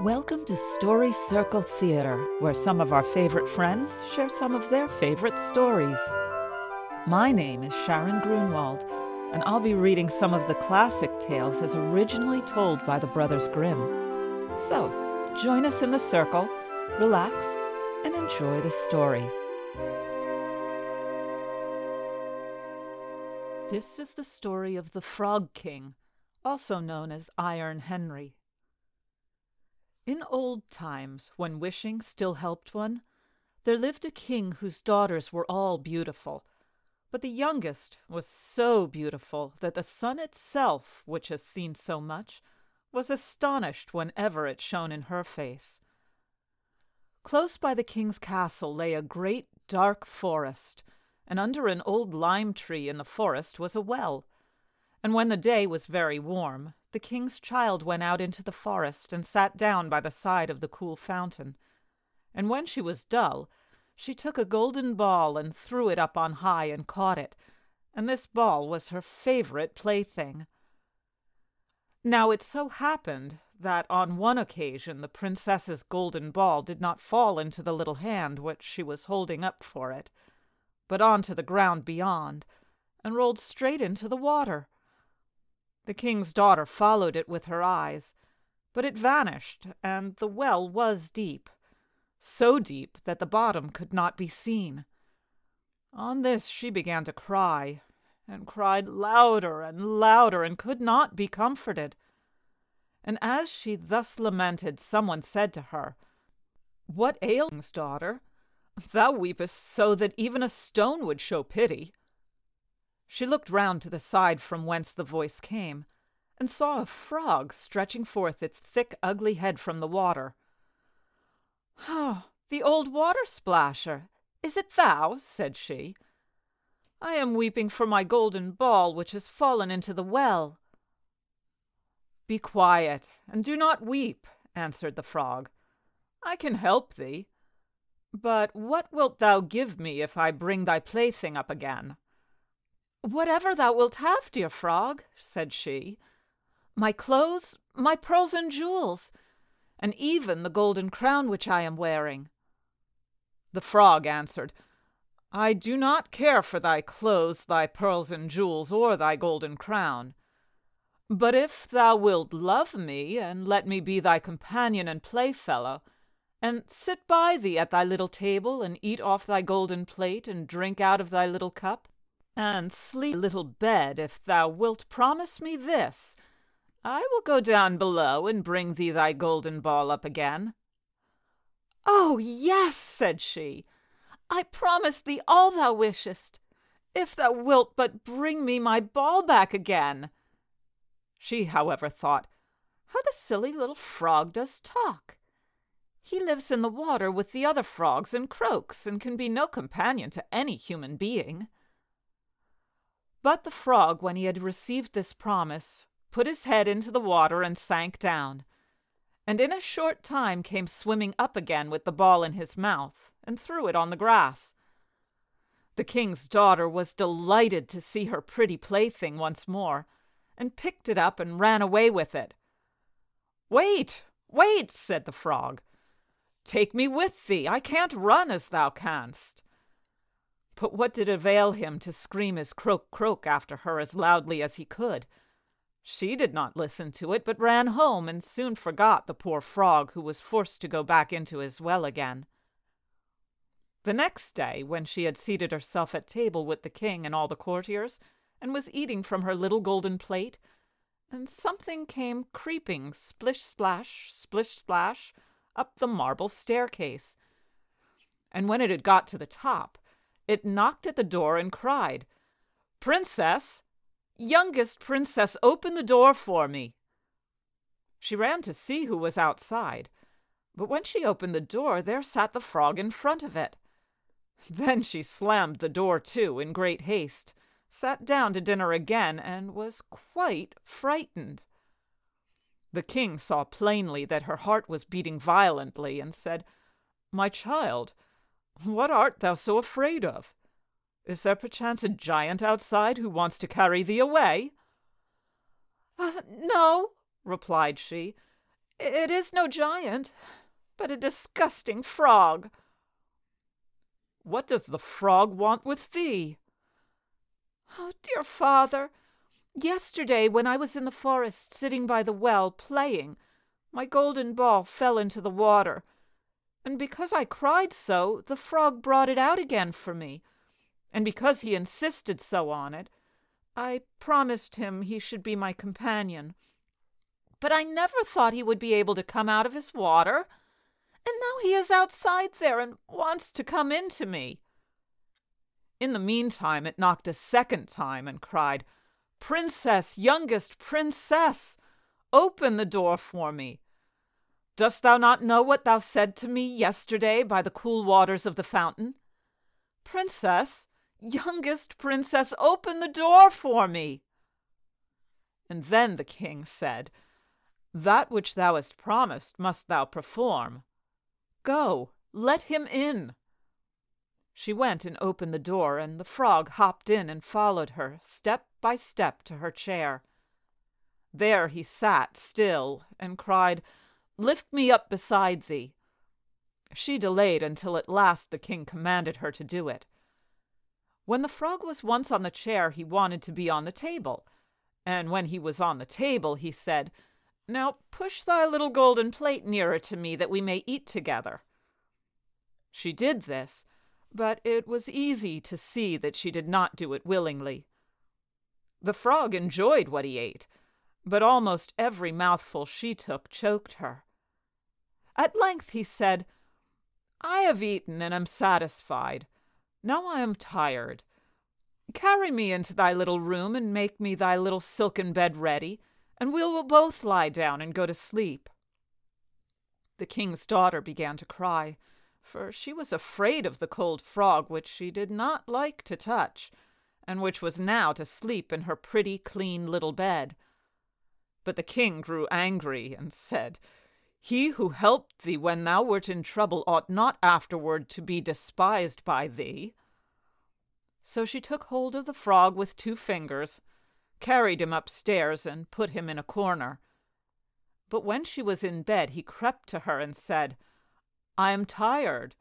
Welcome to Story Circle Theater, where some of our favorite friends share some of their favorite stories. My name is Sharon Grunwald, and I'll be reading some of the classic tales as originally told by the Brothers Grimm. So, join us in the circle, relax, and enjoy the story. This is the story of the Frog King, also known as Iron Henry. In old times, when wishing still helped one, there lived a king whose daughters were all beautiful. But the youngest was so beautiful that the sun itself, which has seen so much, was astonished whenever it shone in her face. Close by the king's castle lay a great dark forest, and under an old lime tree in the forest was a well. And when the day was very warm, the king's child went out into the forest and sat down by the side of the cool fountain. And when she was dull, she took a golden ball and threw it up on high and caught it, and this ball was her favorite plaything. Now it so happened that on one occasion the princess's golden ball did not fall into the little hand which she was holding up for it, but on to the ground beyond, and rolled straight into the water. The king's daughter followed it with her eyes, but it vanished, and the well was deep, so deep that the bottom could not be seen. On this she began to cry, and cried louder and louder, and could not be comforted. And as she thus lamented, someone said to her, What ails, daughter? Thou weepest so that even a stone would show pity. She looked round to the side from whence the voice came, and saw a frog stretching forth its thick, ugly head from the water. Oh, the old water splasher! Is it thou? said she. I am weeping for my golden ball which has fallen into the well. Be quiet, and do not weep, answered the frog. I can help thee. But what wilt thou give me if I bring thy plaything up again? Whatever thou wilt have, dear frog, said she. My clothes, my pearls and jewels, and even the golden crown which I am wearing. The frog answered, I do not care for thy clothes, thy pearls and jewels, or thy golden crown. But if thou wilt love me, and let me be thy companion and playfellow, and sit by thee at thy little table, and eat off thy golden plate, and drink out of thy little cup, and sleep a little bed, if thou wilt promise me this, I will go down below and bring thee thy golden ball up again. Oh, yes, said she, I promise thee all thou wishest, if thou wilt but bring me my ball back again. She, however, thought, How the silly little frog does talk! He lives in the water with the other frogs and croaks, and can be no companion to any human being. But the frog, when he had received this promise, put his head into the water and sank down, and in a short time came swimming up again with the ball in his mouth, and threw it on the grass. The king's daughter was delighted to see her pretty plaything once more, and picked it up and ran away with it. Wait, wait, said the frog. Take me with thee. I can't run as thou canst. But what did avail him to scream his croak croak after her as loudly as he could? She did not listen to it, but ran home and soon forgot the poor frog who was forced to go back into his well again. The next day, when she had seated herself at table with the king and all the courtiers, and was eating from her little golden plate, and something came creeping splish splash, splish splash, up the marble staircase. And when it had got to the top, it knocked at the door and cried, Princess! Youngest princess, open the door for me. She ran to see who was outside, but when she opened the door, there sat the frog in front of it. Then she slammed the door to in great haste, sat down to dinner again, and was quite frightened. The king saw plainly that her heart was beating violently, and said, My child, what art thou so afraid of? Is there perchance a giant outside who wants to carry thee away? Uh, no, replied she. It is no giant, but a disgusting frog. What does the frog want with thee? Oh, dear father, yesterday when I was in the forest sitting by the well playing, my golden ball fell into the water, and because I cried so, the frog brought it out again for me, and because he insisted so on it, I promised him he should be my companion. But I never thought he would be able to come out of his water, and now he is outside there and wants to come into me. In the meantime, it knocked a second time and cried, Princess, youngest princess, open the door for me. Dost thou not know what thou said to me yesterday by the cool waters of the fountain? Princess, youngest princess, open the door for me. And then the king said, That which thou hast promised must thou perform. Go, let him in. She went and opened the door, and the frog hopped in and followed her, step by step, to her chair. There he sat still and cried, Lift me up beside thee. She delayed until at last the king commanded her to do it. When the frog was once on the chair, he wanted to be on the table. And when he was on the table, he said, Now push thy little golden plate nearer to me that we may eat together. She did this, but it was easy to see that she did not do it willingly. The frog enjoyed what he ate, but almost every mouthful she took choked her. At length he said, I have eaten and am satisfied. Now I am tired. Carry me into thy little room and make me thy little silken bed ready, and we will both lie down and go to sleep. The king's daughter began to cry, for she was afraid of the cold frog which she did not like to touch, and which was now to sleep in her pretty, clean little bed. But the king grew angry and said, He who helped thee when thou wert in trouble ought not afterward to be despised by thee. So she took hold of the frog with two fingers, carried him upstairs, and put him in a corner. But when she was in bed, he crept to her and said, I am tired.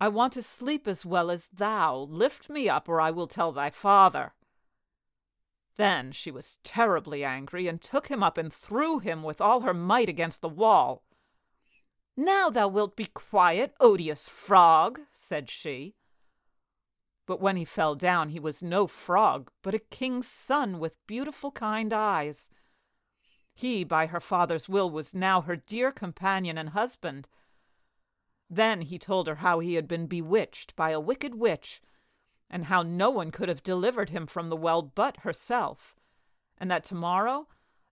I want to sleep as well as thou. Lift me up, or I will tell thy father. Then she was terribly angry, and took him up and threw him with all her might against the wall. Now thou wilt be quiet, odious frog, said she. But when he fell down, he was no frog, but a king's son with beautiful, kind eyes. He, by her father's will, was now her dear companion and husband. Then he told her how he had been bewitched by a wicked witch and how no one could have delivered him from the well but herself, and that tomorrow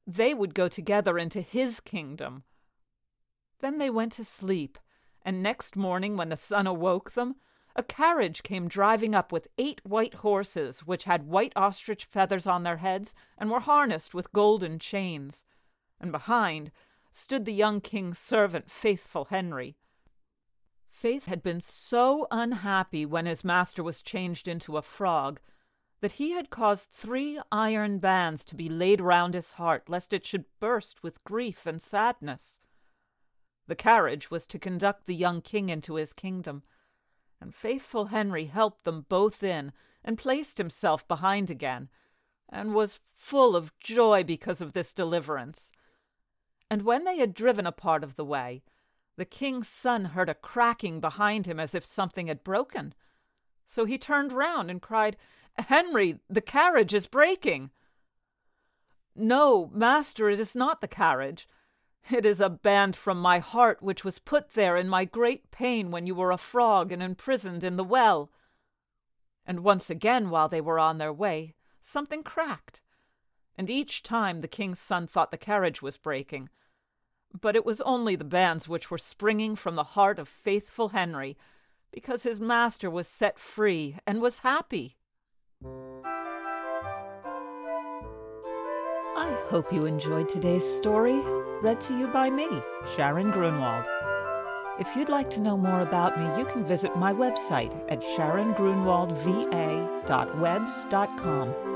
they would go together into his kingdom. Then they went to sleep, and next morning, when the sun awoke them, a carriage came driving up with eight white horses, which had white ostrich feathers on their heads and were harnessed with golden chains. And behind stood the young king's servant, faithful Henry. Faith had been so unhappy when his master was changed into a frog that he had caused three iron bands to be laid round his heart lest it should burst with grief and sadness. The carriage was to conduct the young king into his kingdom, and faithful Henry helped them both in and placed himself behind again, and was full of joy because of this deliverance. And when they had driven a part of the way, the king's son heard a cracking behind him as if something had broken. So he turned round and cried, Henry, the carriage is breaking. No, master, it is not the carriage. It is a band from my heart which was put there in my great pain when you were a frog and imprisoned in the well. And once again, while they were on their way, something cracked. And each time the king's son thought the carriage was breaking but it was only the bands which were springing from the heart of faithful Henry, because his master was set free and was happy. I hope you enjoyed today's story, read to you by me, Sharon Grunwald. If you'd like to know more about me, you can visit my website at sharongrunwaldva.webs.com.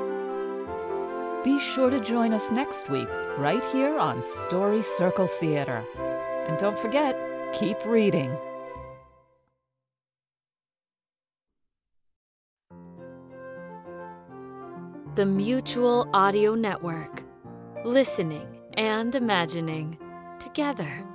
Be sure to join us next week, right here on Story Circle Theater. And don't forget, keep reading. The Mutual Audio Network. Listening and imagining together.